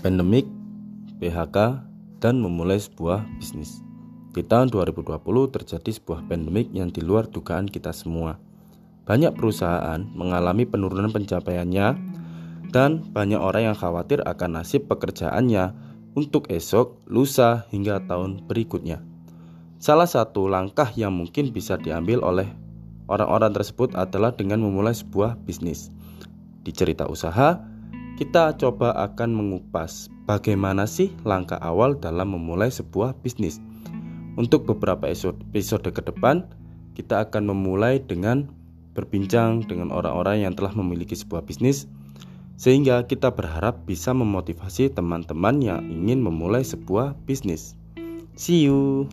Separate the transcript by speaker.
Speaker 1: pandemik, PHK, dan memulai sebuah bisnis. Di tahun 2020 terjadi sebuah pandemik yang di luar dugaan kita semua. Banyak perusahaan mengalami penurunan pencapaiannya dan banyak orang yang khawatir akan nasib pekerjaannya untuk esok, lusa, hingga tahun berikutnya. Salah satu langkah yang mungkin bisa diambil oleh orang-orang tersebut adalah dengan memulai sebuah bisnis. Di cerita usaha, kita coba akan mengupas bagaimana sih langkah awal dalam memulai sebuah bisnis. Untuk beberapa episode ke depan, kita akan memulai dengan berbincang dengan orang-orang yang telah memiliki sebuah bisnis sehingga kita berharap bisa memotivasi teman-teman yang ingin memulai sebuah bisnis. See you.